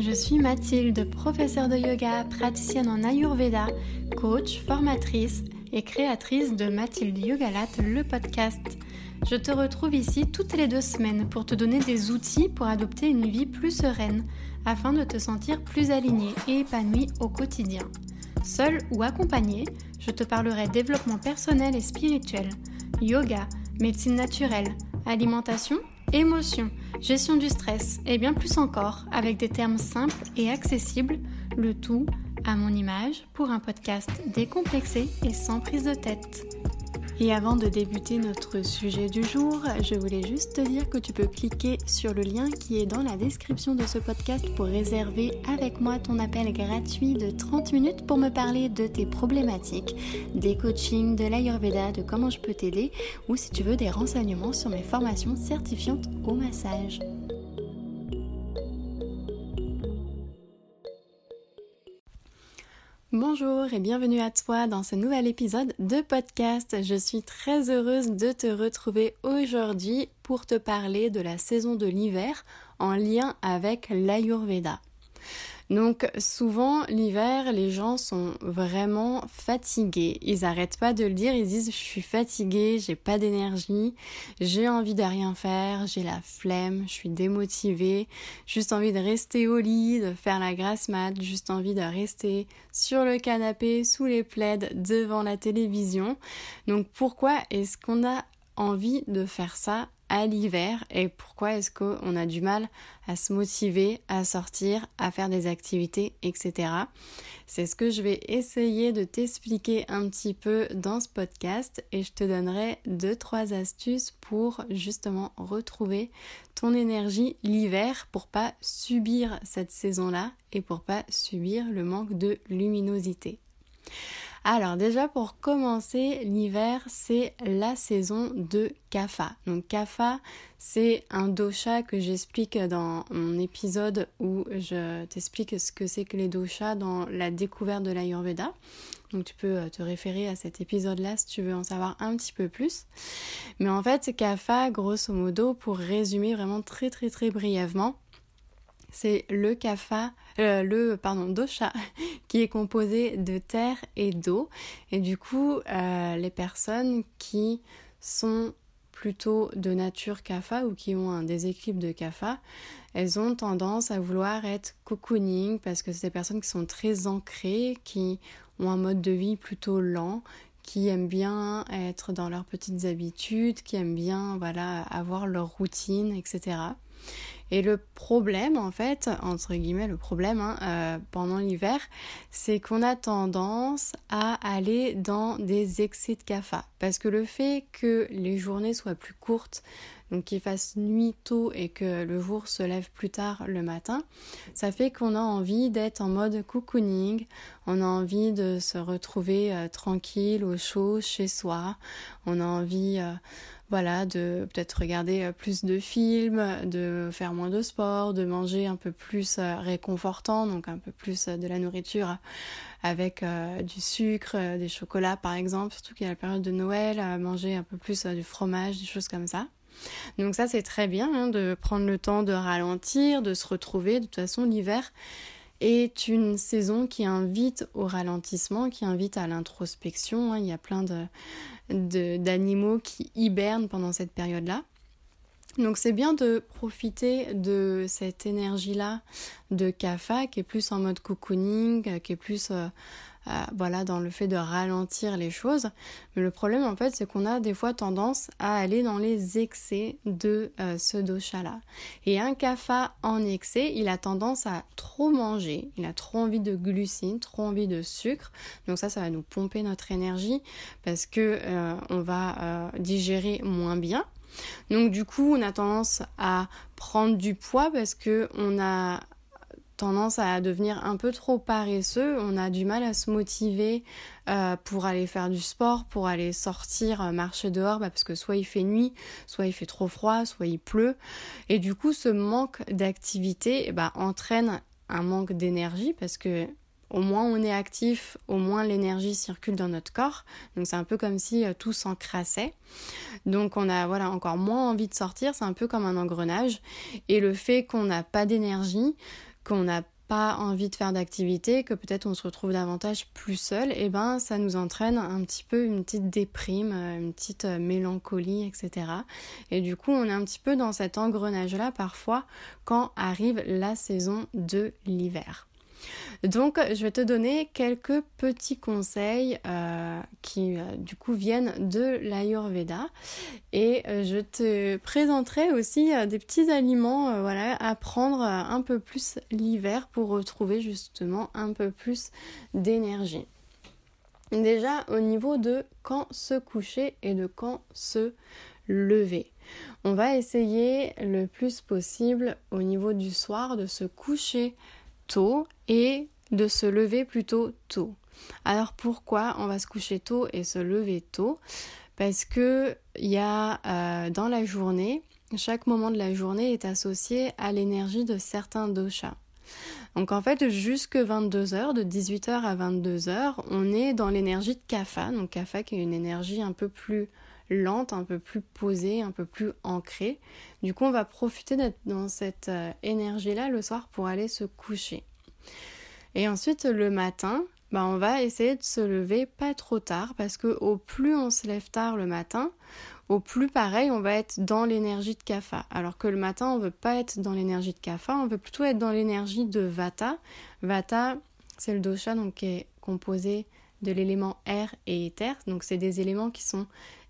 je suis Mathilde, professeure de yoga, praticienne en Ayurveda, coach, formatrice et créatrice de Mathilde Yogalat, le podcast. Je te retrouve ici toutes les deux semaines pour te donner des outils pour adopter une vie plus sereine afin de te sentir plus aligné et épanoui au quotidien. Seul ou accompagné, je te parlerai développement personnel et spirituel, yoga, médecine naturelle, alimentation, émotion, gestion du stress et bien plus encore avec des termes simples et accessibles, le tout à mon image pour un podcast décomplexé et sans prise de tête. Et avant de débuter notre sujet du jour, je voulais juste te dire que tu peux cliquer sur le lien qui est dans la description de ce podcast pour réserver avec moi ton appel gratuit de 30 minutes pour me parler de tes problématiques, des coachings, de l'Ayurveda, de comment je peux t'aider ou si tu veux des renseignements sur mes formations certifiantes au massage. Bonjour et bienvenue à toi dans ce nouvel épisode de podcast. Je suis très heureuse de te retrouver aujourd'hui pour te parler de la saison de l'hiver en lien avec l'Ayurveda. Donc souvent l'hiver, les gens sont vraiment fatigués. Ils n'arrêtent pas de le dire, ils disent je suis fatigué, j'ai pas d'énergie, j'ai envie de rien faire, j'ai la flemme, je suis démotivée, juste envie de rester au lit, de faire la grasse mat, juste envie de rester sur le canapé, sous les plaides, devant la télévision. Donc pourquoi est-ce qu'on a envie de faire ça à l'hiver et pourquoi est-ce qu'on a du mal à se motiver, à sortir, à faire des activités, etc. C'est ce que je vais essayer de t'expliquer un petit peu dans ce podcast et je te donnerai deux trois astuces pour justement retrouver ton énergie l'hiver pour pas subir cette saison-là et pour pas subir le manque de luminosité. Alors déjà pour commencer, l'hiver c'est la saison de Kapha. Donc Kapha c'est un dosha que j'explique dans mon épisode où je t'explique ce que c'est que les doshas dans la découverte de l'Ayurveda. Donc tu peux euh, te référer à cet épisode-là si tu veux en savoir un petit peu plus. Mais en fait, Kapha, grosso modo, pour résumer vraiment très très très brièvement, c'est le kapha, euh, le pardon, dosha qui est composé de terre et d'eau. Et du coup, euh, les personnes qui sont plutôt de nature kapha ou qui ont un déséquilibre de kapha, elles ont tendance à vouloir être cocooning parce que c'est des personnes qui sont très ancrées, qui ont un mode de vie plutôt lent, qui aiment bien être dans leurs petites habitudes, qui aiment bien voilà avoir leur routine, etc. Et le problème, en fait, entre guillemets, le problème hein, euh, pendant l'hiver, c'est qu'on a tendance à aller dans des excès de CAFA. Parce que le fait que les journées soient plus courtes, donc qu'il fasse nuit tôt et que le jour se lève plus tard le matin, ça fait qu'on a envie d'être en mode cocooning, on a envie de se retrouver euh, tranquille, au chaud, chez soi, on a envie... Euh, voilà, de peut-être regarder euh, plus de films, de faire moins de sport, de manger un peu plus euh, réconfortant, donc un peu plus euh, de la nourriture avec du sucre, des chocolats par exemple, surtout qu'il y a la période de Noël, manger un peu plus du fromage, des choses comme ça. Donc ça c'est très bien hein, de prendre le temps de ralentir, de se retrouver. De toute façon l'hiver est une saison qui invite au ralentissement, qui invite à l'introspection. Hein. Il y a plein de, d'animaux qui hibernent pendant cette période-là. Donc c'est bien de profiter de cette énergie-là de Kapha qui est plus en mode cocooning, qui est plus euh, euh, voilà, dans le fait de ralentir les choses. Mais le problème, en fait, c'est qu'on a des fois tendance à aller dans les excès de euh, ce dosha-là. Et un kapha en excès, il a tendance à trop manger, il a trop envie de glucides, trop envie de sucre. Donc ça, ça va nous pomper notre énergie parce que euh, on va digérer moins bien. Donc du coup, on a tendance à prendre du poids parce que on a tendance à devenir un peu trop paresseux, on a du mal à se motiver euh, pour aller faire du sport, pour aller sortir, euh, marcher dehors, bah, parce que soit il fait nuit, soit il fait trop froid, soit il pleut. Et du coup, ce manque d'activité bah, entraîne un manque d'énergie parce que au moins on est actif, au moins l'énergie circule dans notre corps. Donc c'est un peu comme si euh, tout s'encrassait. Donc on a voilà encore moins envie de sortir, c'est un peu comme un engrenage. Et le fait qu'on n'a pas d'énergie, qu'on n'a pas envie de faire d'activité, que peut-être on se retrouve davantage plus seul, et eh ben ça nous entraîne un petit peu une petite déprime, euh, une petite euh, mélancolie, etc. Et du coup, on est un petit peu dans cet engrenage-là parfois quand arrive la saison de l'hiver. Donc, je vais te donner quelques petits conseils euh, qui, euh, du coup, viennent de l'Ayurveda. Et euh, je te présenterai aussi des petits aliments voilà, à prendre un peu plus l'hiver pour retrouver justement un peu plus d'énergie. Déjà, au niveau de quand se coucher et de quand se lever. On va essayer le plus possible au niveau du soir de se coucher tôt et de se lever plutôt tôt. Alors pourquoi on va se coucher tôt et se lever tôt? Parce que il y a euh, dans la journée, chaque moment de la journée est associé à l'énergie de certains doshas. Donc en fait, jusque 22h, de 18h à 22h, on est dans l'énergie de Kapha. Donc Kapha qui est une énergie un peu plus lente, un peu plus posée, un peu plus ancrée. Du coup, on va profiter d'être dans cette euh, énergie-là le soir pour aller se coucher. Et ensuite, le matin, bah, on va essayer de se lever pas trop tard parce que au plus on se lève tard le matin, au plus pareil, on va être dans l'énergie de Kapha. Alors que le matin, on veut pas être dans l'énergie de Kapha, on veut plutôt être dans l'énergie de Vata. Vata, c'est le dosha donc qui est composé de l'élément air et éther. Donc c'est des éléments qui sont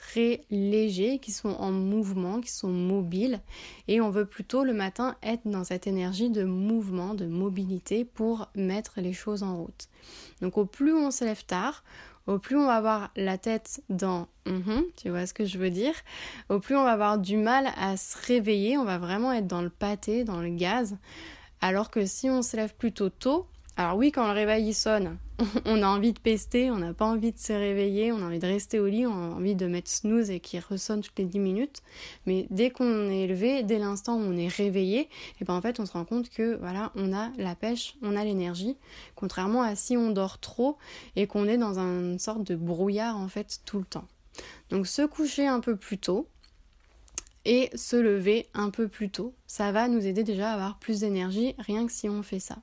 très légers, qui sont en mouvement, qui sont mobiles. Et on veut plutôt le matin être dans cette énergie de mouvement, de mobilité pour mettre les choses en route. Donc au plus on se lève tard, au plus on va avoir la tête dans mm tu vois ce que je veux dire, au plus on va avoir du mal à se réveiller, on va vraiment être dans le pâté, dans le gaz. Alors que si on se lève plutôt tôt, alors oui, quand le réveil sonne, on a envie de pester, on n'a pas envie de se réveiller, on a envie de rester au lit, on a envie de mettre snooze et qu'il ressonne toutes les 10 minutes. Mais dès qu'on est élevé, dès l'instant où on est réveillé, et eh ben on se rend compte que voilà, on a la pêche, on a l'énergie, contrairement à si on dort trop et qu'on est dans une sorte de brouillard en fait tout le temps. Donc se coucher un peu plus tôt, et se lever un peu plus tôt. Ça va nous aider déjà à avoir plus d'énergie rien que si on fait ça.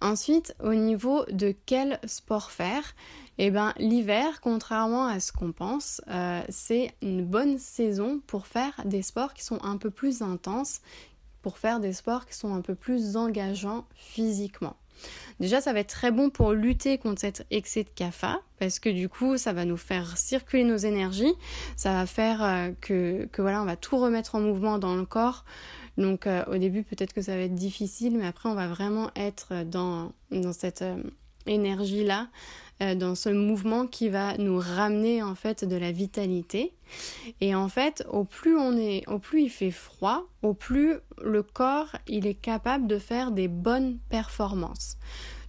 Ensuite, au niveau de quel sport faire, eh ben, l'hiver, contrairement à ce qu'on pense, euh, c'est une bonne saison pour faire des sports qui sont un peu plus intenses, pour faire des sports qui sont un peu plus engageants physiquement. Déjà, ça va être très bon pour lutter contre cet excès de CAFA, parce que du coup, ça va nous faire circuler nos énergies, ça va faire euh, que, que voilà, on va tout remettre en mouvement dans le corps, donc euh, au début peut-être que ça va être difficile, mais après on va vraiment être dans, cette euh, énergie-là, euh, dans ce mouvement qui va nous ramener en fait de la vitalité. Et en fait, au plus on est, au plus il fait froid, au plus le corps il est capable de faire des bonnes performances.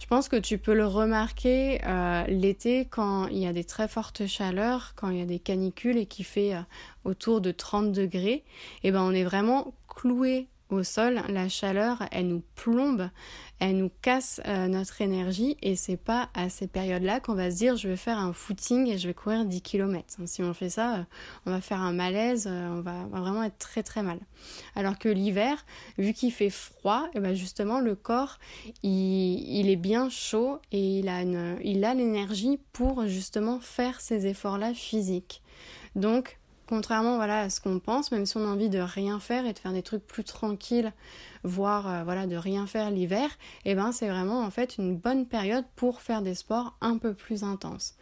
Je pense que tu peux le remarquer l'été quand il y a des très fortes chaleurs, quand il y a des canicules et qui fait autour de 30 degrés, et ben on est vraiment cloué au sol, la chaleur, elle nous plombe, elle nous casse euh, notre énergie et c'est pas à ces périodes-là qu'on va se dire je vais faire un footing et je vais courir 10 km. Si on fait ça, euh, on va faire un malaise, euh, on, va, vraiment être très très mal. Alors que l'hiver, vu qu'il fait froid, et ben justement le corps il, est bien chaud et il a, il a l'énergie pour justement faire ces efforts-là physiques. Donc contrairement voilà à ce qu'on pense, même si on a envie de rien faire et de faire des trucs plus tranquilles, voire euh, voilà de rien faire l'hiver, et eh ben c'est vraiment en fait une bonne période pour faire des sports un peu plus intenses.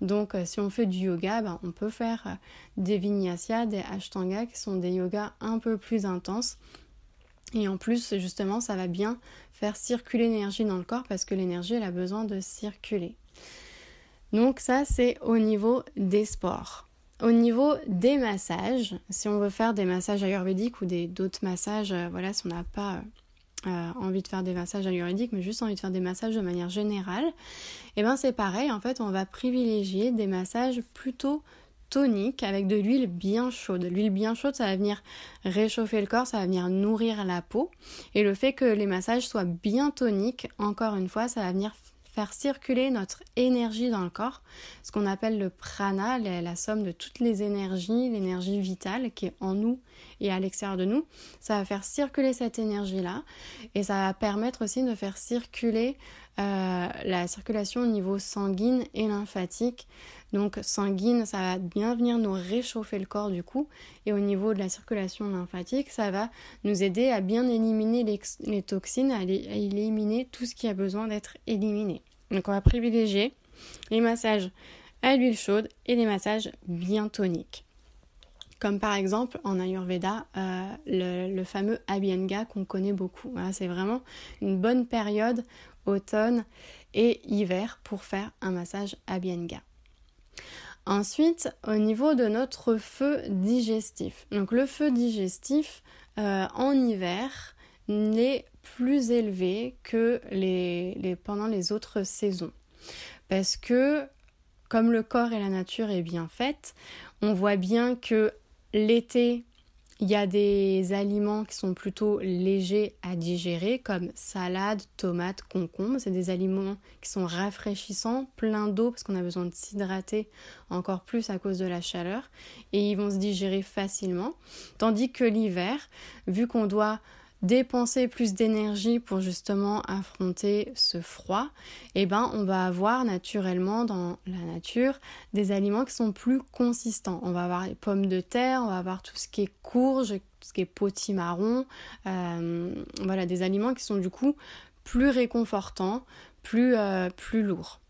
Donc euh, si on fait du yoga, ben, on peut faire euh, des vinyasa, des ashtanga qui sont des yogas un peu plus intenses. Et en plus, justement, ça va bien faire circuler l'énergie dans le corps parce que l'énergie, elle a besoin de circuler. Donc ça, c'est au niveau des sports. Au niveau des massages, si on veut faire des massages ayurvédiques ou d'autres massages, euh, voilà, si on n'a pas euh, envie de faire des massages ayurvédiques, mais juste envie de faire des massages de manière générale, et eh ben c'est pareil, en fait, on va privilégier des massages plutôt toniques avec de l'huile bien chaude. L'huile bien chaude, ça va venir réchauffer le corps, ça va venir nourrir la peau. Et le fait que les massages soient bien toniques, encore une fois, ça va venir faire circuler notre énergie dans le corps, ce qu'on appelle le prana, la, somme de toutes les énergies, l'énergie vitale qui est en nous et à l'extérieur de nous. Ça va faire circuler cette énergie-là et ça va permettre aussi de faire circuler euh, la circulation au niveau sanguine et lymphatique. Donc sanguine, ça va bien venir nous réchauffer le corps du coup. Et au niveau de la circulation lymphatique, ça va nous aider à bien éliminer les, toxines, à, éliminer tout ce qui a besoin d'être éliminé. Donc on va privilégier les massages à l'huile chaude et les massages bien toniques. Comme par exemple en Ayurveda, euh, le, fameux Abhyanga qu'on connaît beaucoup. c'est vraiment une bonne période automne et hiver pour faire un massage Abhyanga. Ensuite, au niveau de notre feu digestif. Donc le feu digestif euh, en hiver n'est plus élevé que les, pendant les autres saisons. Parce que comme le corps et la nature est bien faite, on voit bien que l'été, il y a des aliments qui sont plutôt légers à digérer, comme salade, tomates, concombres. C'est des aliments qui sont rafraîchissants, pleins d'eau, parce qu'on a besoin de s'hydrater encore plus à cause de la chaleur. Et ils vont se digérer facilement. Tandis que l'hiver, vu qu'on doit dépenser plus d'énergie pour justement affronter ce froid, eh ben on va avoir naturellement dans la nature des aliments qui sont plus consistants. On va avoir les pommes de terre, on va avoir tout ce qui est courge, tout ce qui est potimarron, euh, voilà des aliments qui sont du coup plus réconfortants, plus, euh, plus lourds.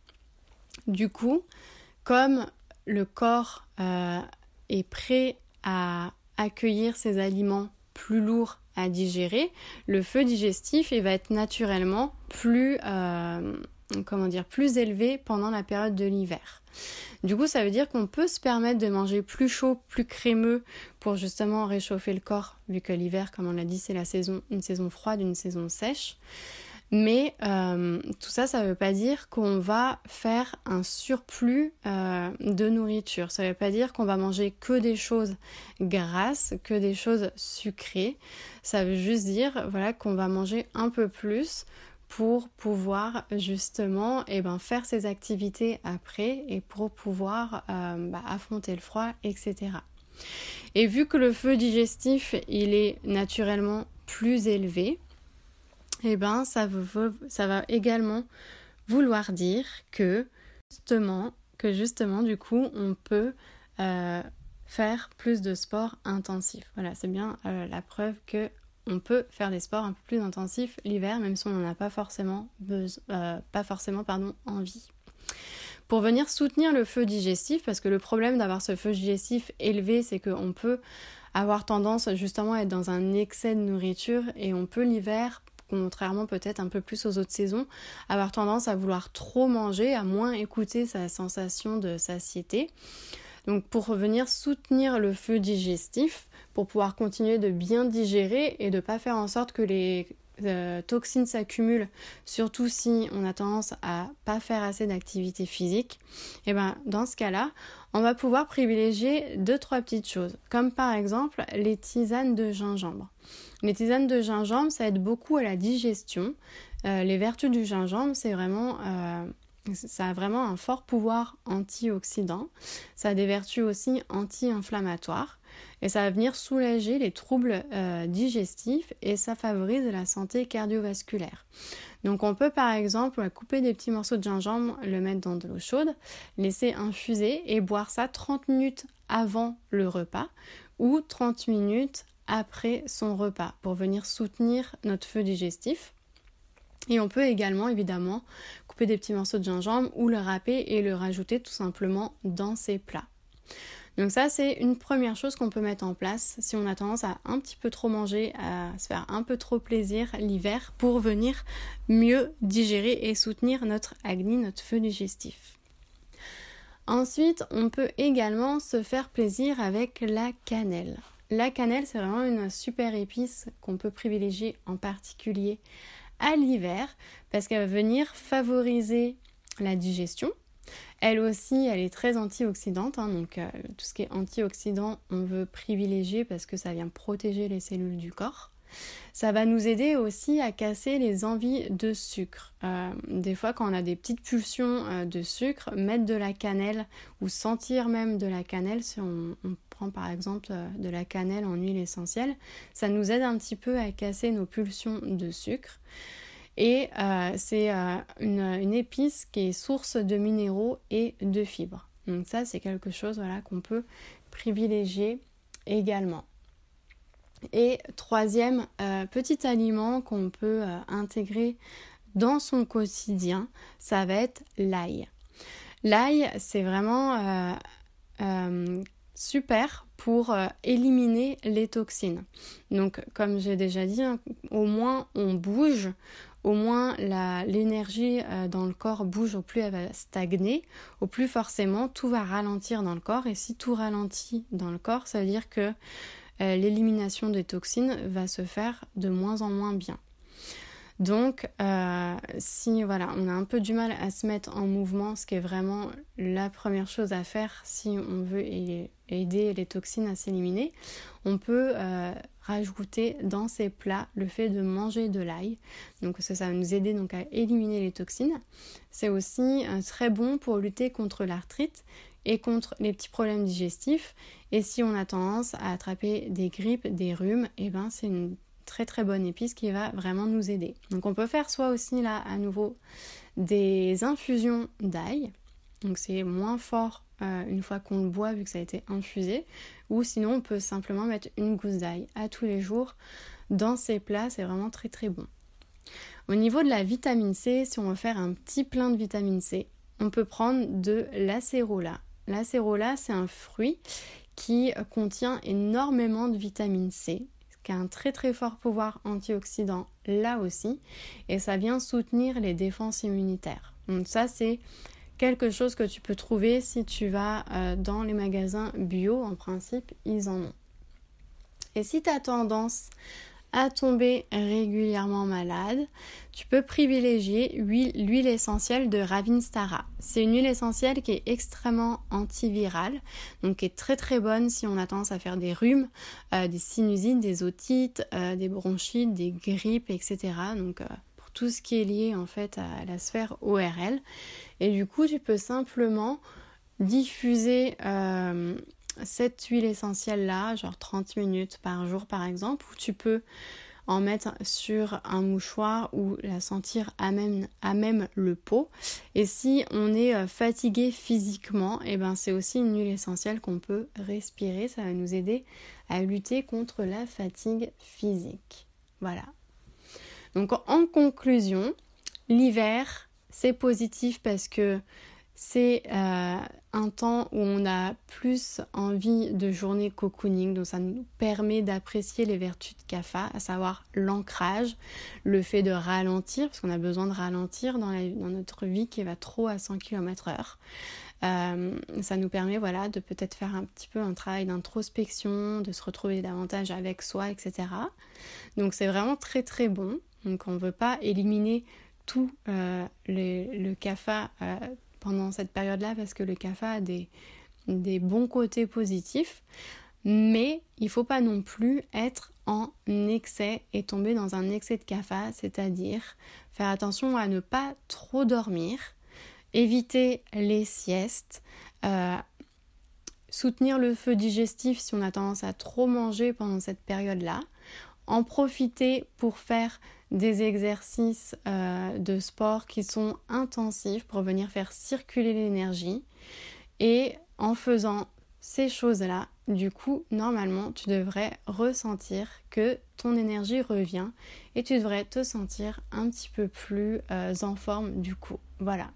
Du coup, comme le corps euh, est prêt à accueillir ces aliments plus lourds à digérer, le feu digestif va être naturellement plus, euh, comment dire, plus élevé pendant la période de l'hiver. Du coup, ça veut dire qu'on peut se permettre de manger plus chaud, plus crémeux pour justement réchauffer le corps, vu que l'hiver, comme on l'a dit, c'est la saison, une saison froide, une saison sèche. Mais euh, tout ça, ça ne veut pas dire qu'on va faire un surplus euh, de nourriture. Ça ne veut pas dire qu'on va manger que des choses grasses, que des choses sucrées. Ça veut juste dire voilà, qu'on va manger un peu plus pour pouvoir justement eh ben, faire ses activités après et pour pouvoir euh, bah, affronter le froid, etc. Et vu que le feu digestif, il est naturellement plus élevé, eh ben ça, va également vouloir dire que justement, que justement du coup on peut euh, faire plus de sport intensif. Voilà, c'est bien euh, la preuve que on peut faire des sports un peu plus intensifs l'hiver, même si on n'en a pas forcément, euh, pas forcément pardon, envie. Pour venir soutenir le feu digestif, parce que le problème d'avoir ce feu digestif élevé, c'est qu'on peut avoir tendance justement à être dans un excès de nourriture et on peut l'hiver contrairement peut-être un peu plus aux autres saisons, avoir tendance à vouloir trop manger, à moins écouter sa sensation de satiété. Donc pour venir soutenir le feu digestif, pour pouvoir continuer de bien digérer et de ne pas faire en sorte que les euh, toxines s'accumulent, surtout si on a tendance à pas faire assez d'activité physique, eh ben dans ce cas-là, on va pouvoir privilégier deux trois petites choses, comme par exemple les tisanes de gingembre. Les tisanes de gingembre, ça aide beaucoup à la digestion. Euh, les vertus du gingembre, c'est vraiment euh, ça a vraiment un fort pouvoir antioxydant. Ça a des vertus aussi anti-inflammatoires. Et ça va venir soulager les troubles euh, digestifs et ça favorise la santé cardiovasculaire. Donc on peut par exemple couper des petits morceaux de gingembre, le mettre dans de l'eau chaude, laisser infuser et boire ça 30 minutes avant le repas ou 30 minutes après son repas pour venir soutenir notre feu digestif. Et on peut également évidemment couper des petits morceaux de gingembre ou le râper et le rajouter tout simplement dans ses plats. Donc ça c'est une première chose qu'on peut mettre en place si on a tendance à un petit peu trop manger, à se faire un peu trop plaisir l'hiver pour venir mieux digérer et soutenir notre agni, notre feu digestif. Ensuite, on peut également se faire plaisir avec la cannelle. La cannelle, c'est vraiment une super épice qu'on peut privilégier en particulier à l'hiver parce qu'elle va venir favoriser la digestion. Elle aussi, elle est très antioxydante, hein, donc euh, tout ce qui est antioxydant, on veut privilégier parce que ça vient protéger les cellules du corps. Ça va nous aider aussi à casser les envies de sucre. Euh, des fois, quand on a des petites pulsions euh, de sucre, mettre de la cannelle ou sentir même de la cannelle, si on, par exemple euh, de la cannelle en huile essentielle, ça nous aide un petit peu à casser nos pulsions de sucre. Et c'est une, épice qui est source de minéraux et de fibres. Donc ça, c'est quelque chose voilà, qu'on peut privilégier également. Et troisième euh, petit aliment qu'on peut euh, intégrer dans son quotidien, ça va être l'ail. L'ail, c'est vraiment euh, super pour éliminer les toxines. Donc, comme j'ai déjà dit, hein, au moins on bouge, au moins l'énergie dans le corps bouge, au plus elle va stagner, au plus forcément tout va ralentir dans le corps. Et si tout ralentit dans le corps, ça veut dire que euh, l'élimination des toxines va se faire de moins en moins bien. Donc, euh, si voilà, on a un peu du mal à se mettre en mouvement, ce qui est vraiment la première chose à faire si on veut aider les toxines à s'éliminer, on peut euh, rajouter dans ces plats le fait de manger de l'ail. Donc, ça, ça va nous aider donc à éliminer les toxines. C'est aussi très bon pour lutter contre l'arthrite et contre les petits problèmes digestifs. Et si on a tendance à attraper des grippes, des rhumes, et eh ben c'est une très très bonne épice qui va vraiment nous aider. Donc on peut faire soit aussi là à nouveau des infusions d'ail. Donc c'est moins fort euh, une fois qu'on le boit vu que ça a été infusé. Ou sinon on peut simplement mettre une gousse d'ail à tous les jours dans ces plats. C'est vraiment très très bon. Au niveau de la vitamine C, si on veut faire un petit plein de vitamine C, on peut prendre de l'acérola. L'acérola, c'est un fruit qui contient énormément de vitamine C, un très très fort pouvoir antioxydant là aussi, et ça vient soutenir les défenses immunitaires. Donc ça, c'est quelque chose que tu peux trouver si tu vas euh, dans les magasins bio, en principe, ils en ont. Et si tu as tendance à tomber régulièrement malade, tu peux privilégier l'huile essentielle de Ravinstara. C'est une huile essentielle qui est extrêmement antivirale, donc qui est très très bonne si on a tendance à faire des rhumes, euh, des sinusites, des otites, euh, des bronchites, des grippes, etc. Donc euh, pour tout ce qui est lié en fait à la sphère ORL. Et du coup, tu peux simplement diffuser cette huile essentielle là, genre 30 minutes par jour par exemple, où tu peux en mettre sur un mouchoir ou la sentir à même, à même le pot. Et si on est euh, fatigué physiquement, et eh ben c'est aussi une huile essentielle qu'on peut respirer. Ça va nous aider à lutter contre la fatigue physique. Voilà. Donc en conclusion, l'hiver, c'est positif parce que c'est euh, un temps où on a plus envie de journée cocooning, donc ça nous permet d'apprécier les vertus de CAFA, à savoir l'ancrage, le fait de ralentir, parce qu'on a besoin de ralentir dans, notre vie qui va trop à 100 km/h. Euh, ça nous permet voilà, de peut-être faire un petit peu un travail d'introspection, de se retrouver davantage avec soi, etc. Donc c'est vraiment très très bon. Donc on ne veut pas éliminer tout euh, le, CAFA pendant cette période-là parce que le CAFA a des, bons côtés positifs, mais il faut pas non plus être en excès et tomber dans un excès de CAFA, c'est-à-dire faire attention à ne pas trop dormir, éviter les siestes, euh, soutenir le feu digestif si on a tendance à trop manger pendant cette période-là, en profiter pour faire des exercices euh, de sport qui sont intensifs pour venir faire circuler l'énergie. Et en faisant ces choses-là, du coup, normalement, tu devrais ressentir que ton énergie revient et tu devrais te sentir un petit peu plus euh, en forme du coup. Voilà.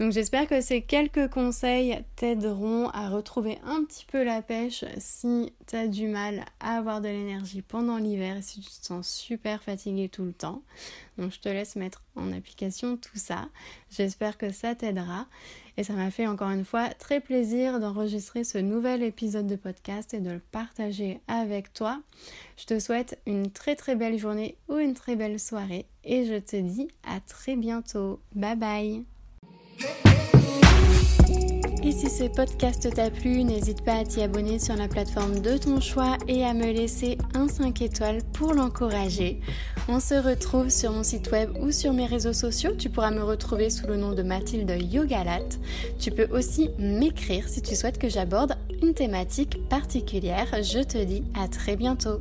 Donc j'espère que ces quelques conseils t'aideront à retrouver un petit peu la pêche si tu as du mal à avoir de l'énergie pendant l'hiver et si tu te sens super fatigué tout le temps. Donc je te laisse mettre en application tout ça. J'espère que ça t'aidera. Et ça m'a fait encore une fois très plaisir d'enregistrer ce nouvel épisode de podcast et de le partager avec toi. Je te souhaite une très très belle journée ou une très belle soirée et je te dis à très bientôt. Bye bye si ce podcast t'a plu, n'hésite pas à t'y abonner sur la plateforme de ton choix et à me laisser un 5 étoiles pour l'encourager. On se retrouve sur mon site web ou sur mes réseaux sociaux. Tu pourras me retrouver sous le nom de Mathilde Yogalat. Tu peux aussi m'écrire si tu souhaites que j'aborde une thématique particulière. Je te dis à très bientôt.